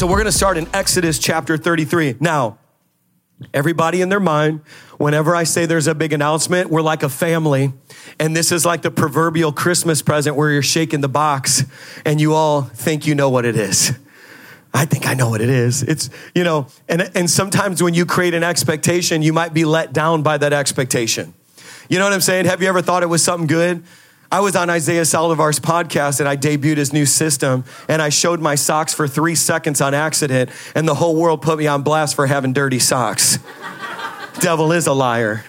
So we're going to start in Exodus chapter 33. Now, everybody in their mind, whenever I say there's a big announcement, we're like a family. And this is like the proverbial Christmas present where you're shaking the box and you all think you know what it is. I think I know what it is. It's, you know, and, and sometimes when you create an expectation, you might be let down by that expectation. You know what I'm saying? Have you ever thought it was something good? I was on Isaiah Saldivar's podcast and I debuted his new system and I showed my socks for three seconds on accident and the whole world put me on blast for having dirty socks. Devil is a liar.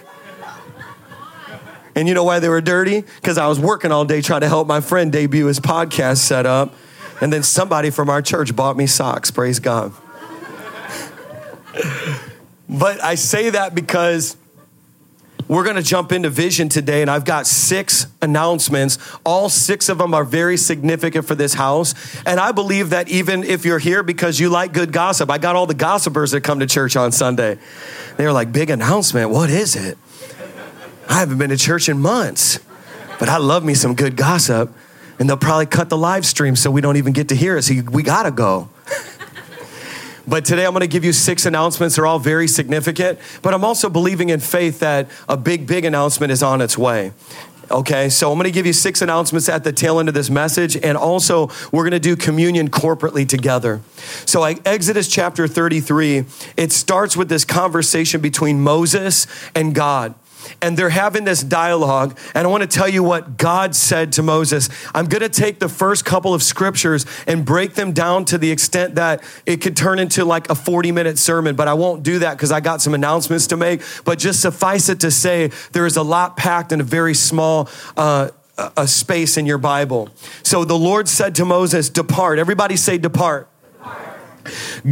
And you know why they were dirty? Because I was working all day trying to help my friend debut his podcast set up. And then somebody from our church bought me socks. Praise God. but I say that because we're going to jump into vision today, and I've got six announcements. All six of them are very significant for this house. And I believe that even if you're here because you like good gossip, I got all the gossipers that come to church on Sunday. They're like, big announcement. What is it? I haven't been to church in months, but I love me some good gossip. And they'll probably cut the live stream so we don't even get to hear it. So we got to go. But today I'm going to give you six announcements. They're all very significant. But I'm also believing in faith that a big, big announcement is on its way. Okay, so I'm going to give you six announcements at the tail end of this message, and also we're going to do communion corporately together. So, Exodus chapter 33, it starts with this conversation between Moses and God and they're having this dialogue. And I want to tell you what God said to Moses. I'm going to take the first couple of scriptures and break them down to the extent that it could turn into like a 40 minute sermon, but I won't do that because I got some announcements to make. But just suffice it to say, there is a lot packed in a very small, uh, a space in your Bible. So the Lord said to Moses, Depart. Everybody say, Depart.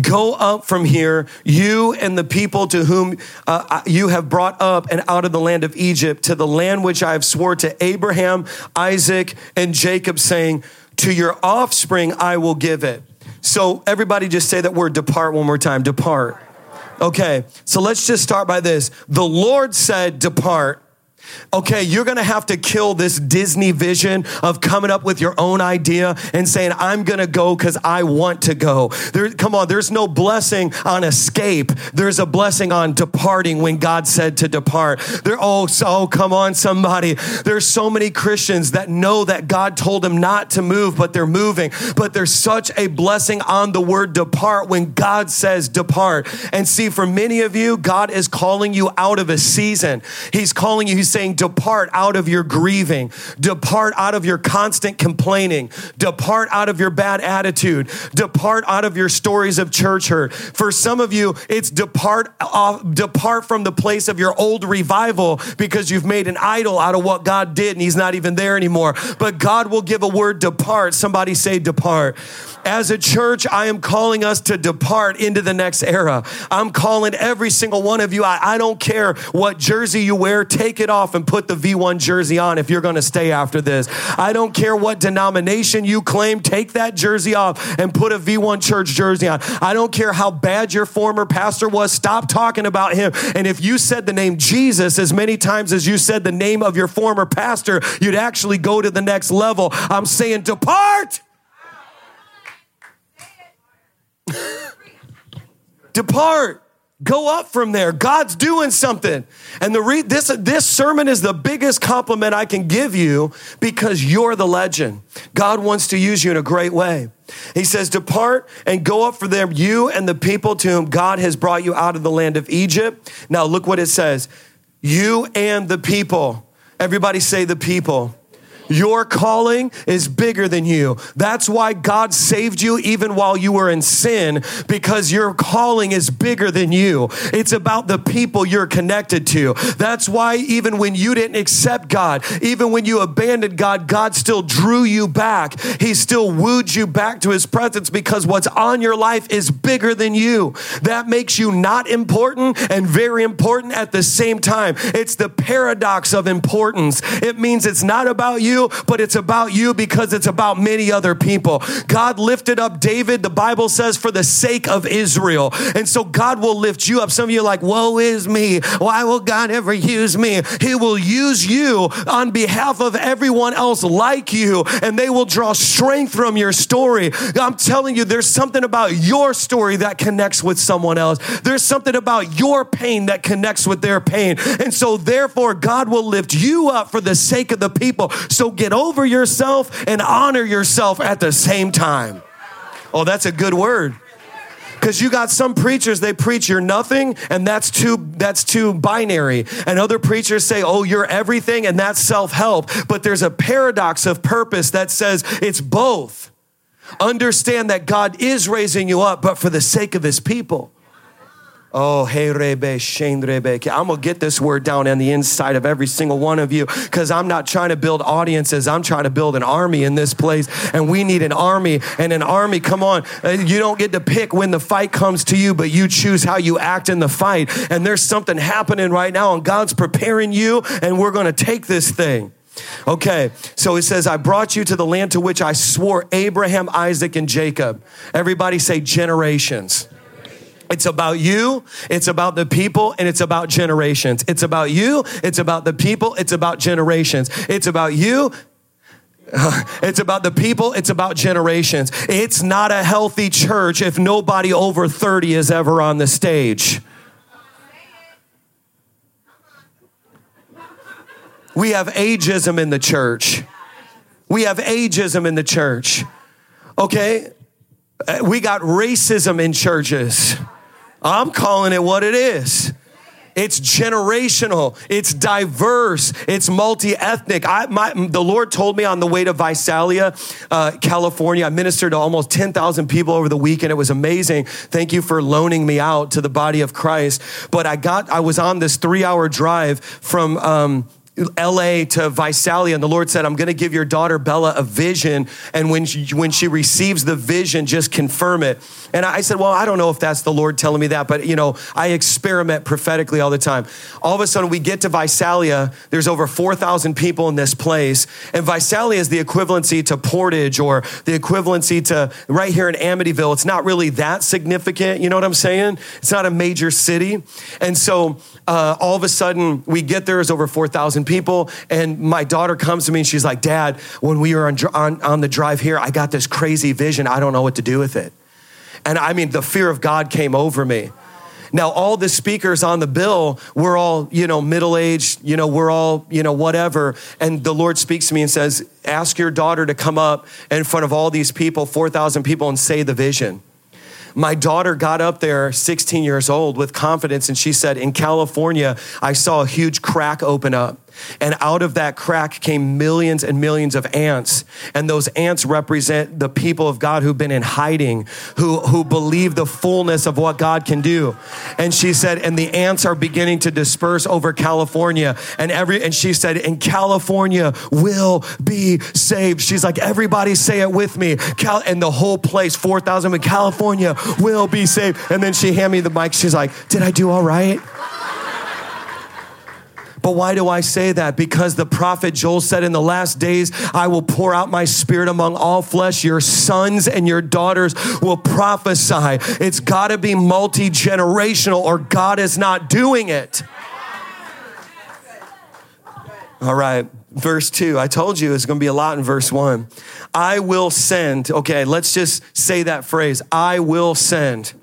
Go up from here, you and the people to whom uh, you have brought up and out of the land of Egypt, to the land which I have swore to Abraham, Isaac, and Jacob, saying, To your offspring I will give it. So, everybody just say that word depart one more time. Depart. Okay, so let's just start by this. The Lord said, Depart Okay, you're gonna have to kill this Disney vision of coming up with your own idea and saying, I'm gonna go because I want to go. There, come on, there's no blessing on escape. There's a blessing on departing when God said to depart. There, oh, so oh, come on, somebody. There's so many Christians that know that God told them not to move, but they're moving. But there's such a blessing on the word depart when God says depart. And see, for many of you, God is calling you out of a season. He's calling you, He's saying, Depart out of your grieving, depart out of your constant complaining, depart out of your bad attitude, depart out of your stories of church hurt. For some of you, it's depart off, depart from the place of your old revival because you've made an idol out of what God did and He's not even there anymore. But God will give a word, depart. Somebody say, depart. As a church, I am calling us to depart into the next era. I'm calling every single one of you. I, I don't care what jersey you wear, take it off and put the V1 jersey on if you're going to stay after this. I don't care what denomination you claim, take that jersey off and put a V1 church jersey on. I don't care how bad your former pastor was, stop talking about him. And if you said the name Jesus as many times as you said the name of your former pastor, you'd actually go to the next level. I'm saying, depart. Depart. Go up from there. God's doing something. And the re- this, this sermon is the biggest compliment I can give you because you're the legend. God wants to use you in a great way. He says, Depart and go up for them, you and the people to whom God has brought you out of the land of Egypt. Now, look what it says you and the people. Everybody say the people. Your calling is bigger than you. That's why God saved you even while you were in sin, because your calling is bigger than you. It's about the people you're connected to. That's why even when you didn't accept God, even when you abandoned God, God still drew you back. He still wooed you back to his presence because what's on your life is bigger than you. That makes you not important and very important at the same time. It's the paradox of importance. It means it's not about you but it's about you because it's about many other people. God lifted up David, the Bible says, for the sake of Israel. And so God will lift you up. Some of you are like, woe is me. Why will God ever use me? He will use you on behalf of everyone else like you, and they will draw strength from your story. I'm telling you, there's something about your story that connects with someone else. There's something about your pain that connects with their pain. And so, therefore, God will lift you up for the sake of the people. So, get over yourself and honor yourself at the same time. Oh, that's a good word. Because you got some preachers, they preach you're nothing, and that's too that's too binary. And other preachers say, oh, you're everything, and that's self-help. But there's a paradox of purpose that says it's both. Understand that God is raising you up, but for the sake of his people. Oh, hey, Rebe, Shane Rebe. I'm going to get this word down on the inside of every single one of you because I'm not trying to build audiences. I'm trying to build an army in this place. And we need an army. And an army, come on, uh, you don't get to pick when the fight comes to you, but you choose how you act in the fight. And there's something happening right now, and God's preparing you, and we're going to take this thing. Okay, so it says, I brought you to the land to which I swore Abraham, Isaac, and Jacob. Everybody say generations. It's about you, it's about the people, and it's about generations. It's about you, it's about the people, it's about generations. It's about you, it's about the people, it's about generations. It's not a healthy church if nobody over 30 is ever on the stage. We have ageism in the church. We have ageism in the church. Okay? Uh, we got racism in churches. I'm calling it what it is. It's generational. It's diverse. It's multi-ethnic. I, my, the Lord told me on the way to Visalia, uh, California. I ministered to almost 10,000 people over the weekend. It was amazing. Thank you for loaning me out to the body of Christ. But I got, I was on this three-hour drive from, um, LA to Visalia, and the Lord said, I'm going to give your daughter Bella a vision. And when she, when she receives the vision, just confirm it. And I said, Well, I don't know if that's the Lord telling me that, but you know, I experiment prophetically all the time. All of a sudden, we get to Visalia. There's over 4,000 people in this place. And Visalia is the equivalency to Portage or the equivalency to right here in Amityville. It's not really that significant. You know what I'm saying? It's not a major city. And so uh, all of a sudden, we get there, there's over 4,000 people. And my daughter comes to me and she's like, Dad, when we were on, on, on the drive here, I got this crazy vision. I don't know what to do with it. And I mean, the fear of God came over me. Now, all the speakers on the bill, we're all, you know, middle aged, you know, we're all, you know, whatever. And the Lord speaks to me and says, Ask your daughter to come up in front of all these people, 4,000 people, and say the vision. My daughter got up there, 16 years old, with confidence, and she said, In California, I saw a huge crack open up. And out of that crack came millions and millions of ants. And those ants represent the people of God who've been in hiding, who, who believe the fullness of what God can do. And she said, and the ants are beginning to disperse over California. And every and she said, and California will be saved. She's like, everybody say it with me. Cal- and the whole place, 4,000 in California will be saved. And then she handed me the mic. She's like, did I do all right? But why do I say that? Because the prophet Joel said, In the last days, I will pour out my spirit among all flesh. Your sons and your daughters will prophesy. It's got to be multi generational, or God is not doing it. All right, verse 2. I told you it's going to be a lot in verse 1. I will send. Okay, let's just say that phrase I will send.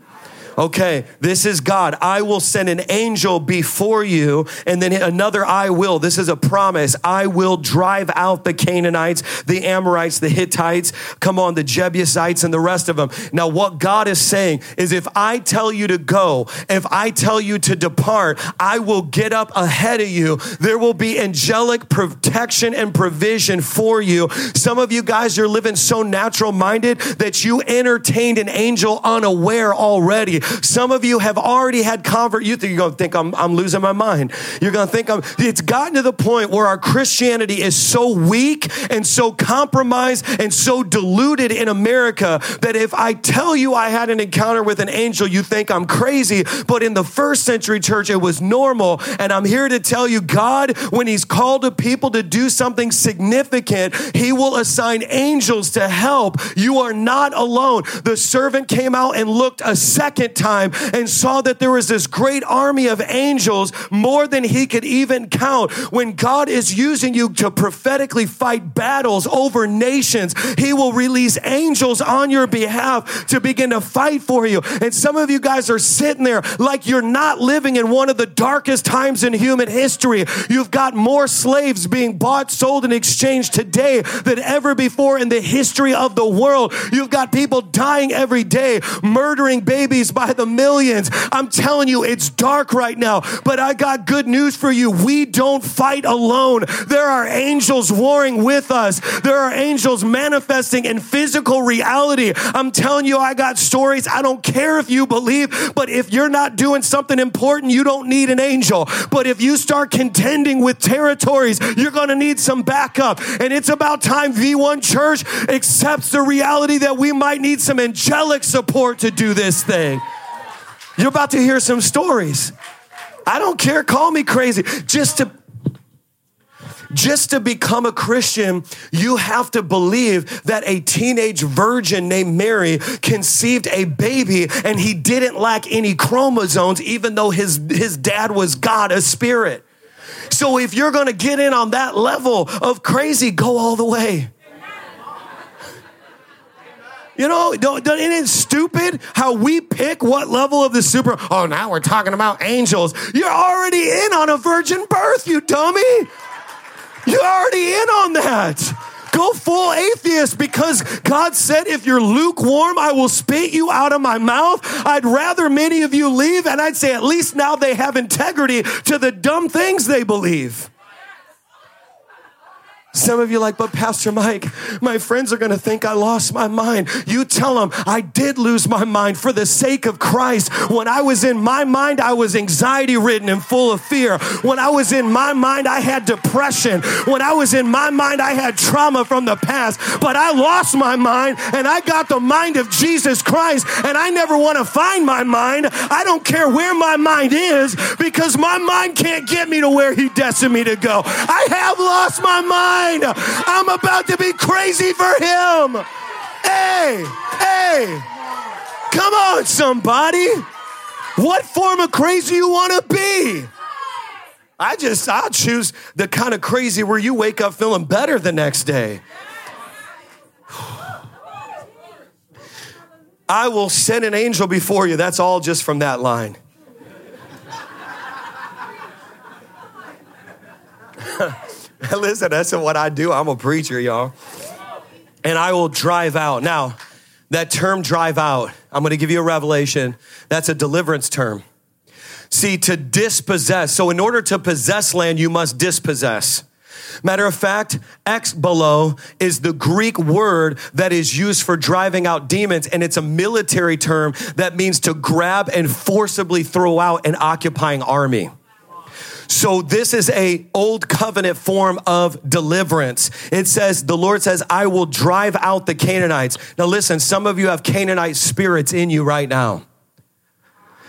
Okay, this is God. I will send an angel before you, and then another I will. This is a promise. I will drive out the Canaanites, the Amorites, the Hittites, come on, the Jebusites, and the rest of them. Now, what God is saying is if I tell you to go, if I tell you to depart, I will get up ahead of you. There will be angelic protection and provision for you. Some of you guys, you're living so natural minded that you entertained an angel unaware already. Some of you have already had convert. youth. you're going to think I'm, I'm losing my mind. You're going to think I'm. It's gotten to the point where our Christianity is so weak and so compromised and so diluted in America that if I tell you I had an encounter with an angel, you think I'm crazy. But in the first century church, it was normal. And I'm here to tell you, God, when He's called a people to do something significant, He will assign angels to help. You are not alone. The servant came out and looked a second time and saw that there was this great army of angels, more than he could even count. When God is using you to prophetically fight battles over nations, he will release angels on your behalf to begin to fight for you. And some of you guys are sitting there like you're not living in one of the darkest times in human history. You've got more slaves being bought, sold, and exchanged today than ever before in the history of the world. You've got people dying every day, murdering babies by the millions. I'm telling you, it's dark right now, but I got good news for you. We don't fight alone. There are angels warring with us. There are angels manifesting in physical reality. I'm telling you, I got stories. I don't care if you believe, but if you're not doing something important, you don't need an angel. But if you start contending with territories, you're going to need some backup. And it's about time V1 Church accepts the reality that we might need some angelic support to do this thing. You're about to hear some stories. I don't care, call me crazy. Just to just to become a Christian, you have to believe that a teenage virgin named Mary conceived a baby and he didn't lack any chromosomes, even though his, his dad was God, a spirit. So if you're gonna get in on that level of crazy, go all the way. You know, don't, don't, it stupid how we pick what level of the super? Oh, now we're talking about angels. You're already in on a virgin birth, you dummy. You're already in on that. Go full atheist because God said, if you're lukewarm, I will spit you out of my mouth. I'd rather many of you leave, and I'd say at least now they have integrity to the dumb things they believe. Some of you like, but Pastor Mike, my friends are going to think I lost my mind. You tell them I did lose my mind for the sake of Christ. When I was in my mind, I was anxiety ridden and full of fear. When I was in my mind, I had depression. When I was in my mind, I had trauma from the past. But I lost my mind and I got the mind of Jesus Christ. And I never want to find my mind. I don't care where my mind is because my mind can't get me to where He destined me to go. I have lost my mind I'm about to be crazy for him. Hey, hey, come on, somebody. What form of crazy you want to be? I just, I'll choose the kind of crazy where you wake up feeling better the next day. I will send an angel before you. That's all just from that line. Listen, that's what I do. I'm a preacher, y'all. And I will drive out. Now, that term drive out, I'm going to give you a revelation. That's a deliverance term. See, to dispossess. So, in order to possess land, you must dispossess. Matter of fact, ekballo is the Greek word that is used for driving out demons, and it's a military term that means to grab and forcibly throw out an occupying army. So this is a old covenant form of deliverance. It says, the Lord says, I will drive out the Canaanites. Now listen, some of you have Canaanite spirits in you right now.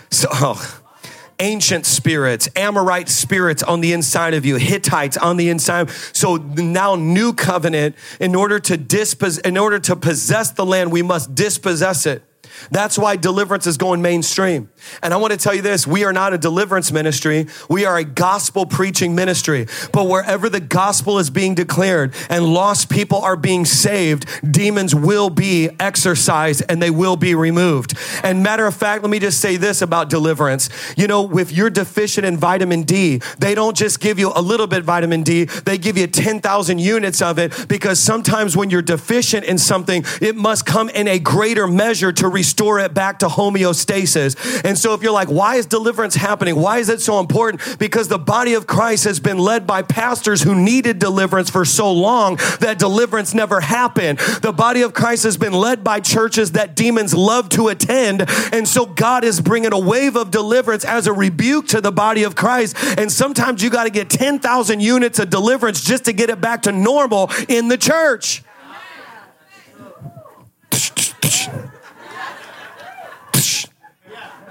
So, oh, ancient spirits, Amorite spirits on the inside of you, Hittites on the inside. So now new covenant, in order to dispos- in order to possess the land, we must dispossess it. That's why deliverance is going mainstream. And I want to tell you this we are not a deliverance ministry, we are a gospel preaching ministry. But wherever the gospel is being declared and lost people are being saved, demons will be exorcised and they will be removed. And matter of fact, let me just say this about deliverance. You know, if you're deficient in vitamin D, they don't just give you a little bit vitamin D, they give you 10,000 units of it because sometimes when you're deficient in something, it must come in a greater measure to restore restore it back to homeostasis. And so if you're like, why is deliverance happening? Why is it so important? Because the body of Christ has been led by pastors who needed deliverance for so long that deliverance never happened. The body of Christ has been led by churches that demons love to attend. And so God is bringing a wave of deliverance as a rebuke to the body of Christ. And sometimes you got to get 10,000 units of deliverance just to get it back to normal in the church.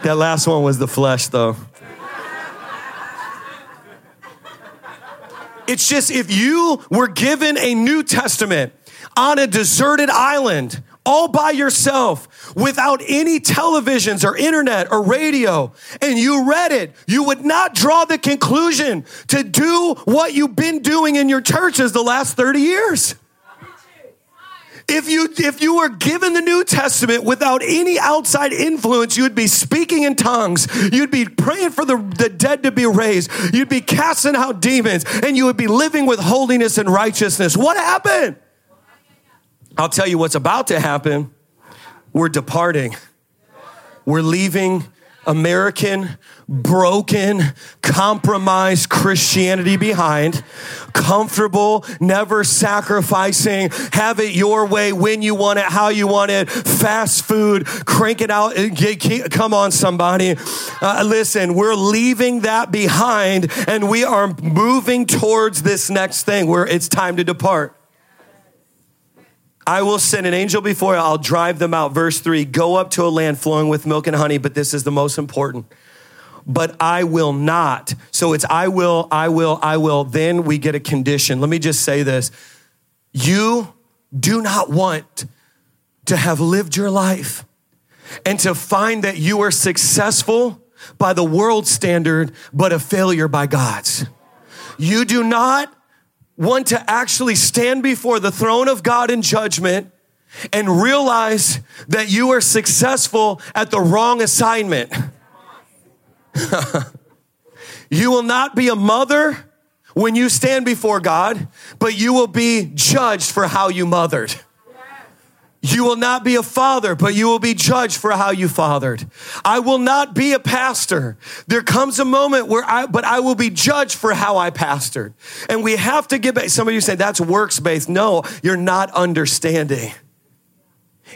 That last one was the flesh, though. It's just if you were given a New Testament on a deserted island, all by yourself, without any televisions or internet or radio, and you read it, you would not draw the conclusion to do what you've been doing in your churches the last 30 years. If you, if you were given the New Testament without any outside influence, you would be speaking in tongues. You'd be praying for the, the dead to be raised. You'd be casting out demons and you would be living with holiness and righteousness. What happened? I'll tell you what's about to happen. We're departing. We're leaving American, broken, compromised Christianity behind, comfortable, never sacrificing, have it your way when you want it, how you want it, fast food, crank it out. Come on, somebody. Uh, listen, we're leaving that behind and we are moving towards this next thing where it's time to depart. I will send an angel before you. I'll drive them out. Verse three, go up to a land flowing with milk and honey, but this is the most important. But I will not. So it's I will, I will, I will. Then we get a condition. Let me just say this. You do not want to have lived your life and to find that you are successful by the world standard, but a failure by God's. You do not want to actually stand before the throne of God in judgment and realize that you are successful at the wrong assignment. you will not be a mother when you stand before God, but you will be judged for how you mothered. You will not be a father, but you will be judged for how you fathered. I will not be a pastor. There comes a moment where I, but I will be judged for how I pastored. And we have to get back. Some of you say that's works based. No, you're not understanding.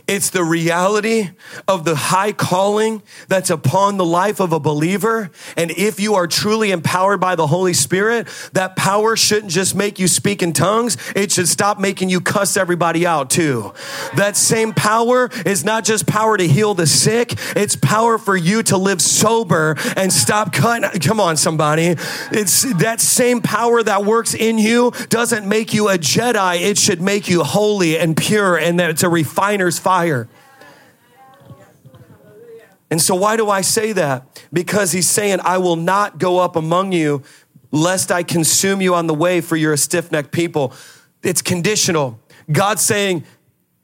It's the reality of the high calling that's upon the life of a believer. And if you are truly empowered by the Holy Spirit, that power shouldn't just make you speak in tongues. It should stop making you cuss everybody out too. That same power is not just power to heal the sick. It's power for you to live sober and stop cutting. Come on, somebody. It's that same power that works in you doesn't make you a Jedi. It should make you holy and pure and that it's a refiner's fire. And so, why do I say that? Because he's saying, I will not go up among you lest I consume you on the way, for you're a stiff necked people. It's conditional. God's saying,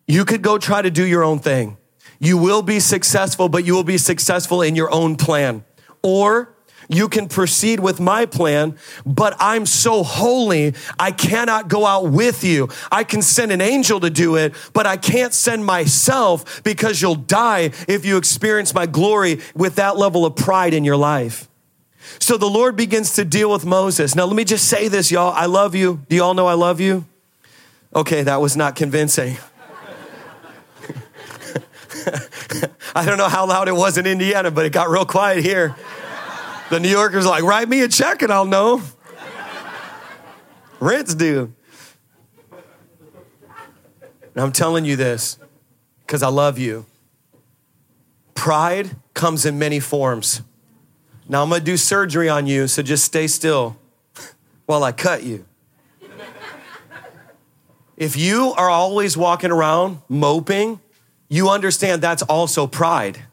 you could go try to do your own thing. You will be successful, but you will be successful in your own plan. Or you can proceed with my plan, but I'm so holy, I cannot go out with you. I can send an angel to do it, but I can't send myself because you'll die if you experience my glory with that level of pride in your life. So the Lord begins to deal with Moses. Now, let me just say this, y'all. I love you. Do y'all know I love you? Okay, that was not convincing. I don't know how loud it was in Indiana, but it got real quiet here. The New Yorkers like, write me a check and I'll know. Rents due. And I'm telling you this because I love you. Pride comes in many forms. Now I'm going to do surgery on you, so just stay still while I cut you. If you are always walking around moping, you understand that's also pride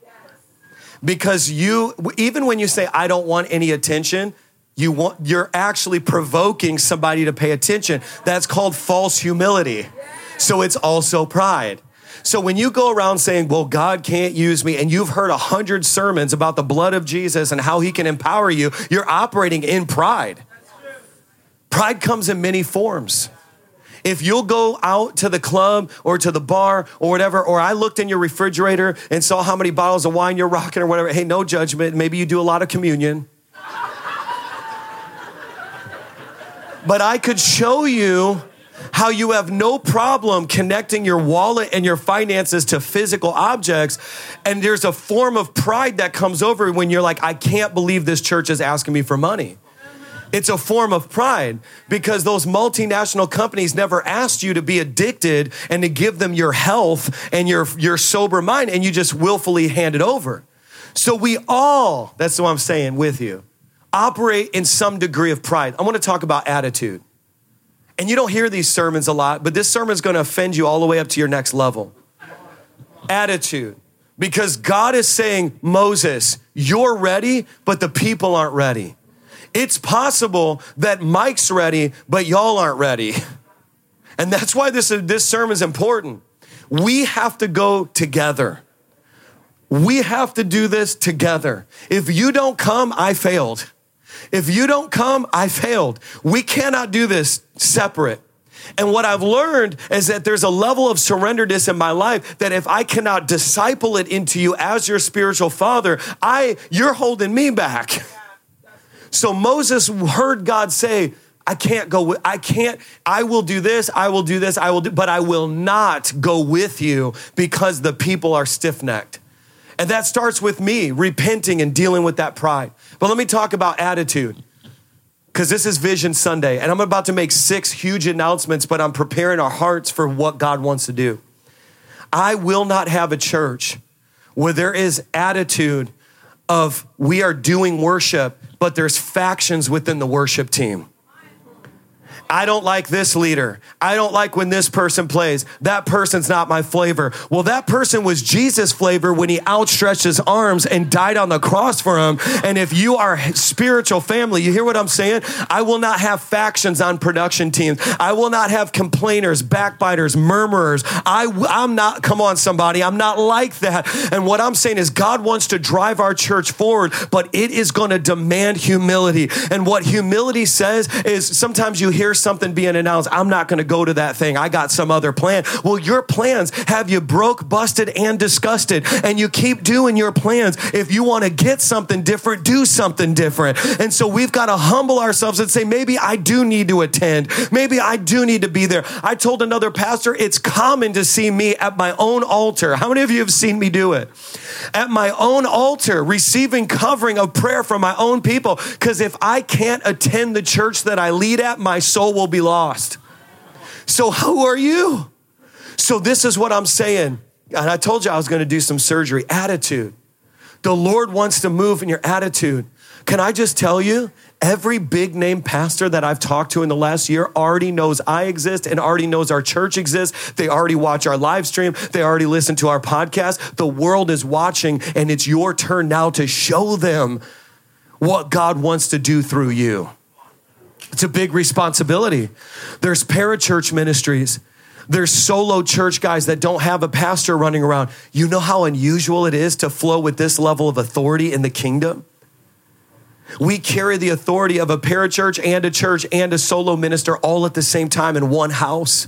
because you even when you say i don't want any attention you want you're actually provoking somebody to pay attention. That's called false humility. So it's also pride. So when you go around saying well god can't use me and you've heard a hundred sermons about the blood of jesus and how he can empower you you're operating in pride. Pride comes in many forms If you'll go out to the club or to the bar or whatever, or I looked in your refrigerator and saw how many bottles of wine you're rocking or whatever, hey, no judgment. Maybe you do a lot of communion. but I could show you how you have no problem connecting your wallet and your finances to physical objects. And there's a form of pride that comes over when you're like, I can't believe this church is asking me for money. It's a form of pride because those multinational companies never asked you to be addicted and to give them your health and your, your sober mind, and you just willfully hand it over. So we all, that's what I'm saying with you, operate in some degree of pride. I want to talk about attitude. And you don't hear these sermons a lot, but this sermon is going to offend you all the way up to your next level. Attitude. Because God is saying, Moses, you're ready, but the people aren't ready. It's possible that Mike's ready, but y'all aren't ready. And that's why this, this sermon is important. We have to go together. We have to do this together. If you don't come, I failed. If you don't come, I failed. We cannot do this separate. And what I've learned is that there's a level of surrenderedness in my life that if I cannot disciple it into you as your spiritual father, I you're holding me back. So Moses heard God say, I can't go with, I can't, I will do this, I will do this, I will do, but I will not go with you because the people are stiff necked. And that starts with me repenting and dealing with that pride. But let me talk about attitude because this is Vision Sunday, and I'm about to make six huge announcements, but I'm preparing our hearts for what God wants to do. I will not have a church where there is attitude of we are doing worship, but there's factions within the worship team. I don't like this leader. I don't like when this person plays. That person's not my flavor. Well, that person was Jesus' flavor when he outstretched his arms and died on the cross for him. And if you are spiritual family, you hear what I'm saying? I will not have factions on production teams. I will not have complainers, backbiters, murmurers. I, I'm not, come on, somebody, I'm not like that. And what I'm saying is God wants to drive our church forward, but it is going to demand humility. And what humility says is sometimes you hear something being announced, I'm not going to go to that thing. I got some other plan. Well, your plans have you broke, busted, and disgusted. And you keep doing your plans. If you want to get something different, do something different. And so we've got to humble ourselves and say, maybe I do need to attend. Maybe I do need to be there. I told another pastor, it's common to see me at my own altar. How many of you have seen me do it? At my own altar, receiving covering of prayer from my own people. Because if I can't attend the church that I lead at, my soul soul will be lost. So, who are you? So, this is what I'm saying. And I told you I was going to do some surgery. Attitude. The Lord wants to move in your attitude. Can I just tell you? Every big name pastor that I've talked to in the last year already knows I exist and already knows our church exists. They already watch our live stream. They already listen to our podcast. The world is watching, and it's your turn now to show them what God wants to do through you. It's a big responsibility. There's parachurch ministries. There's solo church guys that don't have a pastor running around. You know how unusual it is to flow with this level of authority in the kingdom? We carry the authority of a parachurch and a church and a solo minister all at the same time in one house.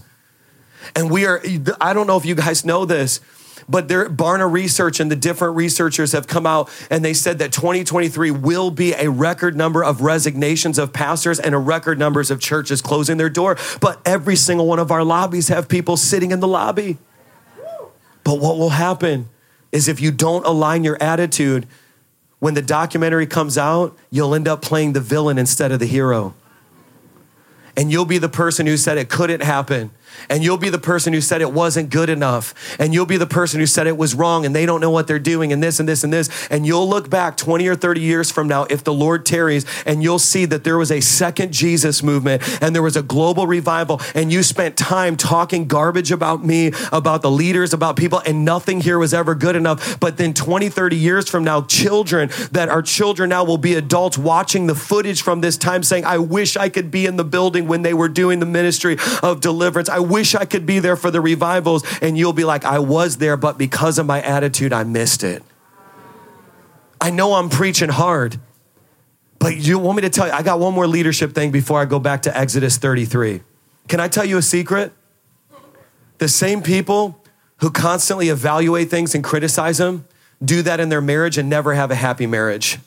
And we are, I don't know if you guys know this, but there, Barna Research and the different researchers have come out and they said that 2023 will be a record number of resignations of pastors and a record numbers of churches closing their door. But every single one of our lobbies have people sitting in the lobby. But what will happen is if you don't align your attitude, when the documentary comes out, you'll end up playing the villain instead of the hero. And you'll be the person who said it couldn't happen and you'll be the person who said it wasn't good enough. And you'll be the person who said it was wrong and they don't know what they're doing and this and this and this. And you'll look back 20 or 30 years from now, if the Lord tarries, and you'll see that there was a second Jesus movement and there was a global revival. And you spent time talking garbage about me, about the leaders, about people, and nothing here was ever good enough. But then 20, 30 years from now, children that are children now will be adults watching the footage from this time saying, I wish I could be in the building when they were doing the ministry of deliverance. I wish I could be there for the revivals. And you'll be like, I was there, but because of my attitude, I missed it. I know I'm preaching hard, but you want me to tell you, I got one more leadership thing before I go back to Exodus 33. Can I tell you a secret? The same people who constantly evaluate things and criticize them do that in their marriage and never have a happy marriage.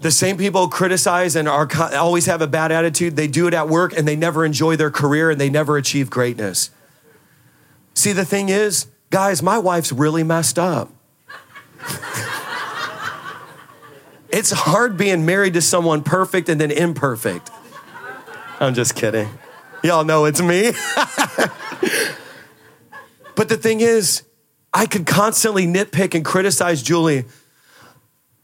The same people criticize and are always have a bad attitude, they do it at work and they never enjoy their career and they never achieve greatness. See, the thing is, guys, my wife's really messed up. it's hard being married to someone perfect and then imperfect. I'm just kidding. Y'all know it's me. but the thing is, I could constantly nitpick and criticize Julie.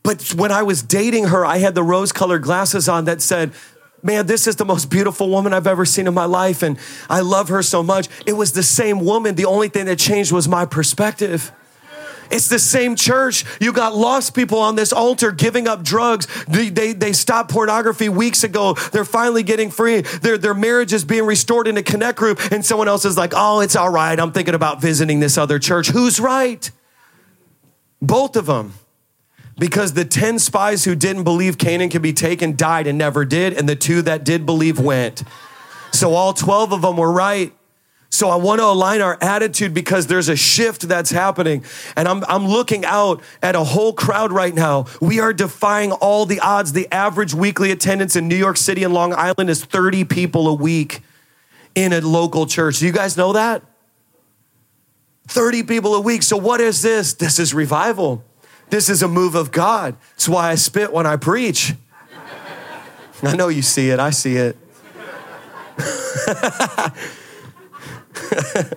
But when I was dating her, I had the rose colored glasses on that said, Man, this is the most beautiful woman I've ever seen in my life, and I love her so much. It was the same woman. The only thing that changed was my perspective. It's the same church. You got lost people on this altar giving up drugs. They, they, they stopped pornography weeks ago. They're finally getting free. Their, their marriage is being restored in a connect group. And someone else is like, oh, it's all right. I'm thinking about visiting this other church. Who's right? Both of them. Because the 10 spies who didn't believe Canaan could be taken died and never did. And the two that did believe went. So all 12 of them were right. So I want to align our attitude because there's a shift that's happening. And I'm, I'm looking out at a whole crowd right now. We are defying all the odds. The average weekly attendance in New York City and Long Island is 30 people a week in a local church. Do you guys know that? 30 people a week. So what is this? This is revival. This is a move of God. That's why I spit when I preach. I know you see it. I see it.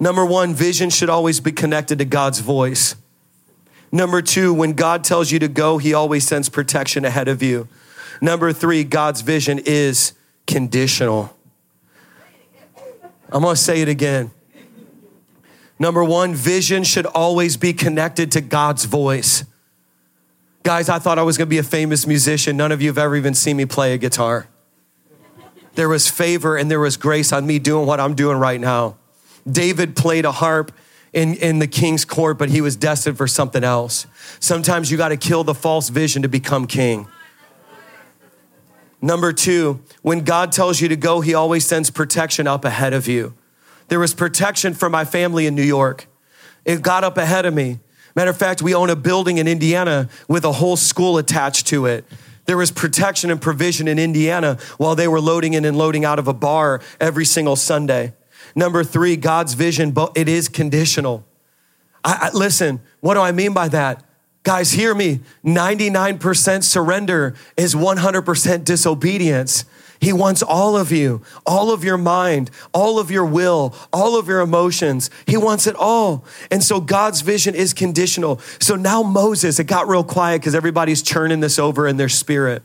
Number one, vision should always be connected to God's voice. Number two, when God tells you to go, he always sends protection ahead of you. Number three, God's vision is conditional. I'm gonna say it again. Number one, vision should always be connected to God's voice. Guys, I thought I was gonna be a famous musician. None of you have ever even seen me play a guitar there was favor and there was grace on me doing what I'm doing right now. David played a harp in, in the king's court, but he was destined for something else. Sometimes you got to kill the false vision to become king. Number two, when God tells you to go, he always sends protection up ahead of you. There was protection for my family in New York. It got up ahead of me. Matter of fact, we own a building in Indiana with a whole school attached to it. There was protection and provision in Indiana while they were loading in and loading out of a bar every single Sunday. Number three, God's vision, but it is conditional. I, I, listen, what do I mean by that? Guys, hear me. 99% surrender is 100% disobedience. He wants all of you, all of your mind, all of your will, all of your emotions. He wants it all. And so God's vision is conditional. So now Moses, it got real quiet because everybody's churning this over in their spirit.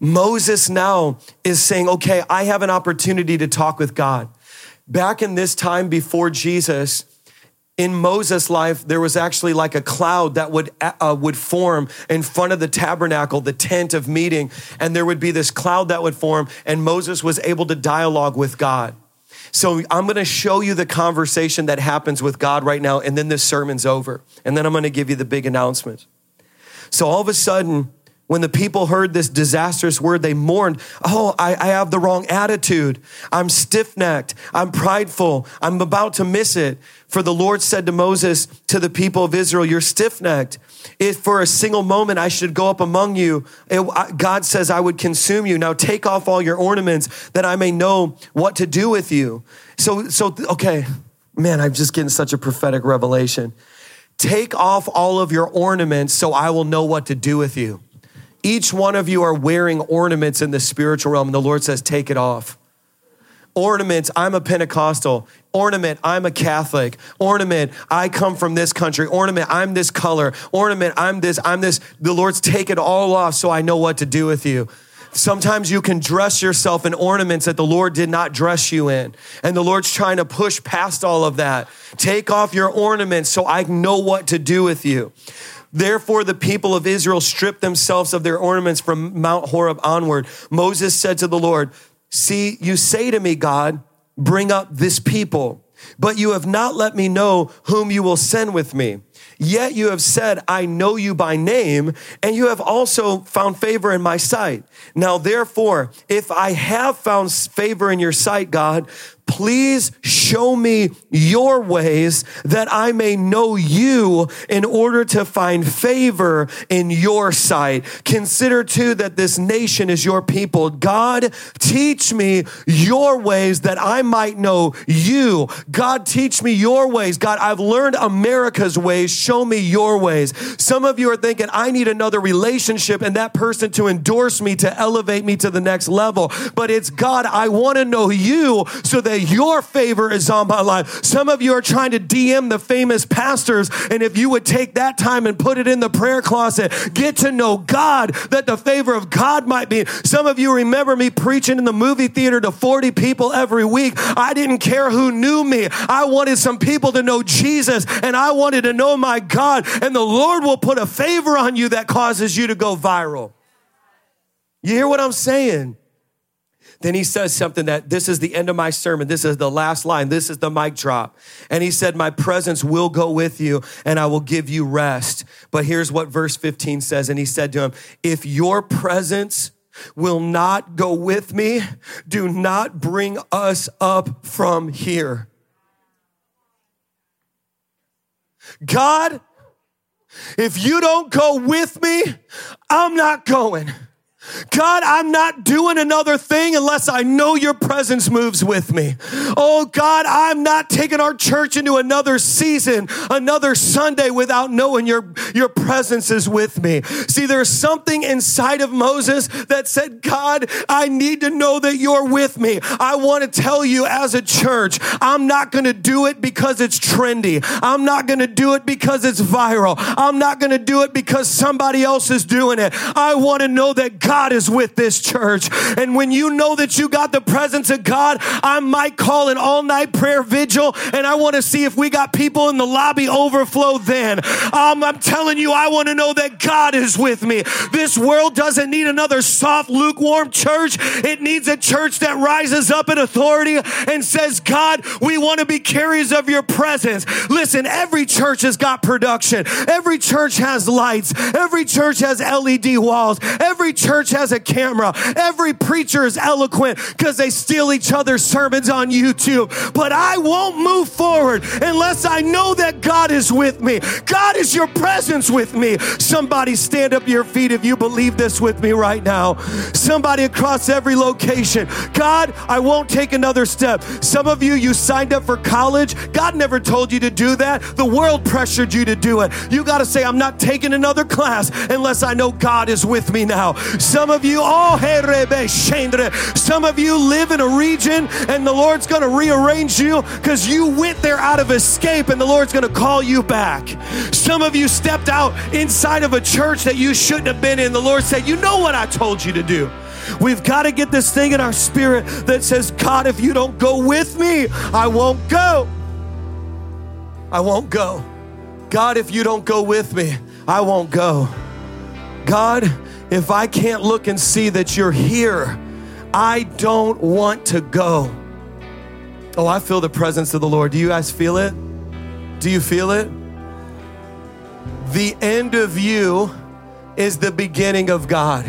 Moses now is saying, okay, I have an opportunity to talk with God. Back in this time before Jesus, in Moses' life, there was actually like a cloud that would, uh, would form in front of the tabernacle, the tent of meeting. And there would be this cloud that would form, and Moses was able to dialogue with God. So I'm going to show you the conversation that happens with God right now, and then this sermon's over. And then I'm going to give you the big announcement. So all of a sudden, when the people heard this disastrous word, they mourned. Oh, I, I have the wrong attitude. I'm stiff necked. I'm prideful. I'm about to miss it. For the Lord said to Moses, to the people of Israel, You're stiff necked. If for a single moment I should go up among you, it, God says I would consume you. Now take off all your ornaments that I may know what to do with you. So, so, okay, man, I'm just getting such a prophetic revelation. Take off all of your ornaments so I will know what to do with you. Each one of you are wearing ornaments in the spiritual realm, and the Lord says, Take it off. Ornaments, I'm a Pentecostal. Ornament, I'm a Catholic. Ornament, I come from this country. Ornament, I'm this color. Ornament, I'm this, I'm this. The Lord's take it all off so I know what to do with you. Sometimes you can dress yourself in ornaments that the Lord did not dress you in. And the Lord's trying to push past all of that. Take off your ornaments so I know what to do with you. Therefore, the people of Israel stripped themselves of their ornaments from Mount Horeb onward. Moses said to the Lord, See, you say to me, God, bring up this people. but you have not let me know whom you will send with me. Yet you have said, I know you by name, and you have also found favor in my sight. Now, therefore, if I have found favor in your sight, God, please show me your ways that I may know you in order to find favor in your sight. Consider too that this nation is your people. God, teach me your ways that I might know you. God, teach me your ways. God, I've learned America's ways. Show me your ways. Some of you are thinking, I need another relationship and that person to endorse me, to elevate me to the next level. But it's God, I want to know you so that your favor is on my life. Some of you are trying to DM the famous pastors, and if you would take that time and put it in the prayer closet, get to know God, that the favor of God might be. Some of you remember me preaching in the movie theater to 40 people every week. I didn't care who knew me. I wanted some people to know Jesus, and I wanted to know my God, and the Lord will put a favor on you that causes you to go viral. You hear what I'm saying? Then he says something that this is the end of my sermon. This is the last line. This is the mic drop. And he said, My presence will go with you and I will give you rest. But here's what verse 15 says. And he said to him, If your presence will not go with me, do not bring us up from here. God, if you don't go with me, I'm not going. God, I'm not doing another thing unless I know your presence moves with me. Oh God, I'm not taking our church into another season, another Sunday without knowing your, your presence is with me. See, there's something inside of Moses that said, God, I need to know that you're with me. I want to tell you as a church, I'm not going to do it because it's trendy. I'm not going to do it because it's viral. I'm not going to do it because somebody else is doing it. I want to know that God is with this church. And when you know that you got the presence of God, I might call an all night prayer vigil and I want to see if we got people in the lobby overflow then. Um, I'm telling you, I want to know that God is with me. This world doesn't need another soft, lukewarm church. It needs a church that rises up in authority and says, God, we want to be carriers of your presence. Listen, every church has got production. Every church has lights. Every church has LED walls. Every church church has a camera. Every preacher is eloquent because they steal each other's sermons on YouTube. But I won't move forward unless I know that God is with me. God is your presence with me. Somebody stand up your feet if you believe this with me right now. Somebody across every location. God, I won't take another step. Some of you, you signed up for college. God never told you to do that. The world pressured you to do it. You got to say, I'm not taking another class unless I know God is with me now. Some of you, oh, some of you live in a region and the Lord's going to rearrange you because you went there out of escape and the Lord's going to call you back. Some of you stepped out inside of a church that you shouldn't have been in. The Lord said, You know what I told you to do. We've got to get this thing in our spirit that says, God, if you don't go with me, I won't go. I won't go. God, if you don't go with me, I won't go. God, if I can't look and see that you're here, I don't want to go. Oh, I feel the presence of the Lord. Do you guys feel it? Do you feel it? The end of you is the beginning of God.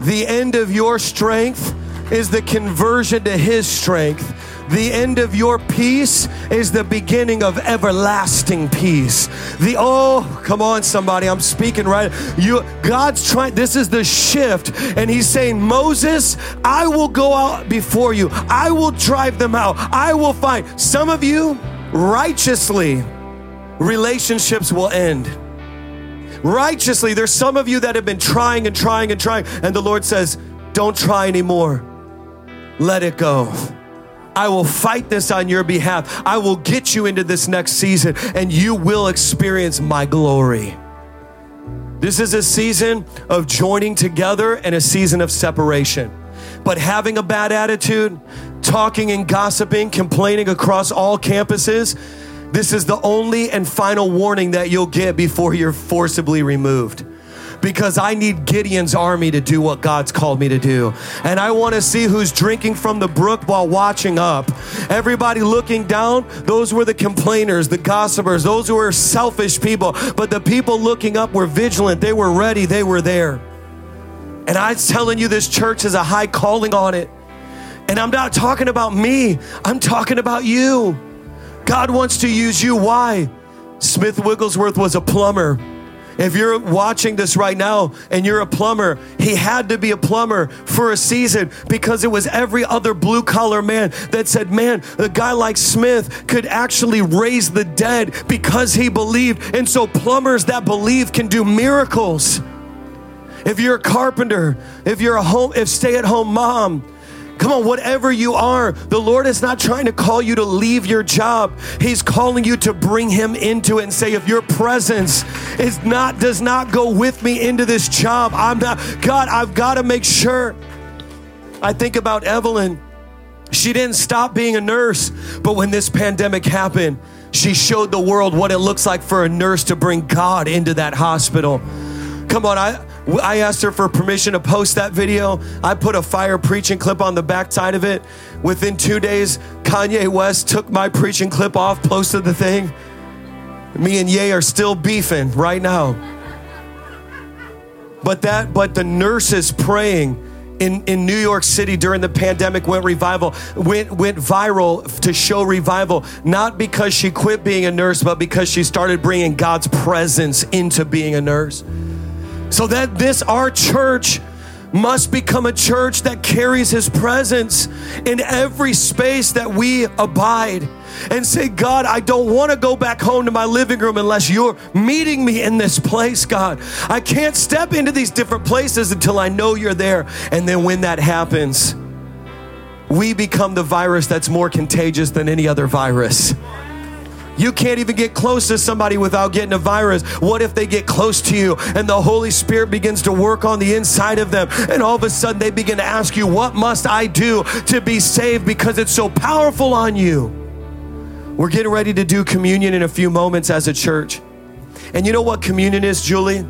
The end of your strength is the conversion to His strength. The end of your peace is the beginning of everlasting peace. The oh, come on, somebody, I'm speaking right. You God's trying, this is the shift, and He's saying, Moses, I will go out before you, I will drive them out, I will find some of you righteously, relationships will end righteously. There's some of you that have been trying and trying and trying, and the Lord says, Don't try anymore. Let it go. I will fight this on your behalf. I will get you into this next season and you will experience my glory. This is a season of joining together and a season of separation. But having a bad attitude, talking and gossiping, complaining across all campuses, this is the only and final warning that you'll get before you're forcibly removed. because I need Gideon's army to do what God's called me to do. And I want to see who's drinking from the brook while watching up. Everybody looking down, those were the complainers, the gossipers, those who were selfish people. But the people looking up were vigilant, they were ready, they were there. And I'm telling you, this church has a high calling on it. And I'm not talking about me, I'm talking about you. God wants to use you. Why? Smith Wigglesworth was a plumber. If you're watching this right now and you're a plumber, he had to be a plumber for a season because it was every other blue collar man that said, Man, a guy like Smith could actually raise the dead because he believed. And so, plumbers that believe can do miracles. If you're a carpenter, if you're a home, if stay at home mom, Come on, whatever you are, the Lord is not trying to call you to leave your job. He's calling you to bring him into it and say, if your presence is not does not go with me into this job, I'm not God, I've got to make sure. I think about Evelyn. She didn't stop being a nurse, but when this pandemic happened, she showed the world what it looks like for a nurse to bring God into that hospital. Come on, I I asked her for permission to post that video. I put a fire preaching clip on the backside of it. Within two days, Kanye West took my preaching clip off, posted the thing. Me and Ye are still beefing right now. But that, but the nurses praying in, in New York City during the pandemic went revival, went, went viral to show revival, not because she quit being a nurse, but because she started bringing God's presence into being a nurse. So that this, our church, must become a church that carries his presence in every space that we abide and say, God, I don't want to go back home to my living room unless you're meeting me in this place, God. I can't step into these different places until I know you're there. And then when that happens, we become the virus that's more contagious than any other virus. You can't even get close to somebody without getting a virus. What if they get close to you and the Holy Spirit begins to work on the inside of them and all of a sudden they begin to ask you, What must I do to be saved because it's so powerful on you? We're getting ready to do communion in a few moments as a church. And you know what communion is, Julie?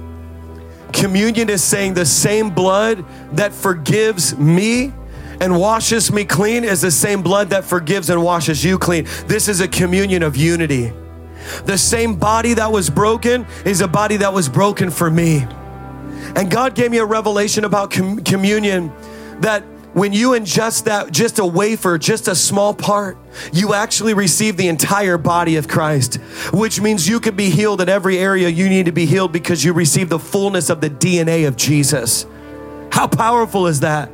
Communion is saying the same blood that forgives me and washes me clean is the same blood that forgives and washes you clean. This is a communion of unity. The same body that was broken is a body that was broken for me. And God gave me a revelation about com- communion that when you ingest that, just a wafer, just a small part, you actually receive the entire body of Christ, which means you can be healed in every area you need to be healed because you receive the fullness of the DNA of Jesus. How powerful is that?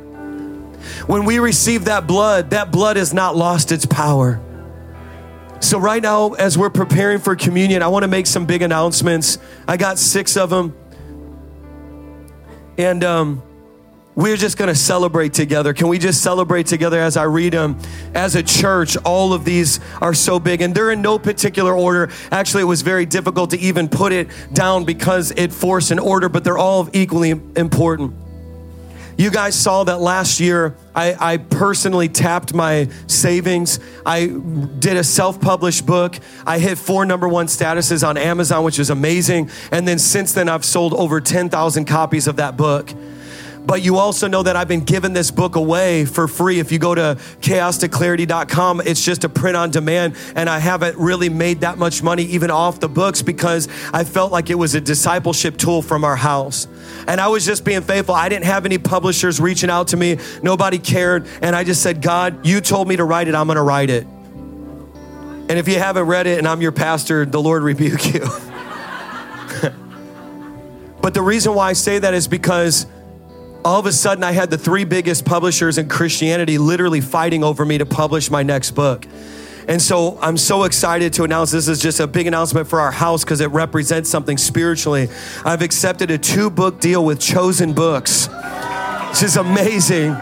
When we receive that blood, that blood has not lost its power. So, right now, as we're preparing for communion, I want to make some big announcements. I got six of them. And um, we're just going to celebrate together. Can we just celebrate together as I read them? As a church, all of these are so big and they're in no particular order. Actually, it was very difficult to even put it down because it forced an order, but they're all equally important. You guys saw that last year, I, I personally tapped my savings. I did a self published book. I hit four number one statuses on Amazon, which is amazing. And then since then, I've sold over 10,000 copies of that book. But you also know that I've been giving this book away for free. If you go to chaostoclarity.com, it's just a print on demand. And I haven't really made that much money even off the books because I felt like it was a discipleship tool from our house. And I was just being faithful. I didn't have any publishers reaching out to me, nobody cared. And I just said, God, you told me to write it, I'm going to write it. And if you haven't read it and I'm your pastor, the Lord rebuke you. but the reason why I say that is because all of a sudden I had the three biggest publishers in Christianity literally fighting over me to publish my next book. And so I'm so excited to announce this is just a big announcement for our house because it represents something spiritually. I've accepted a two book deal with Chosen Books, which is amazing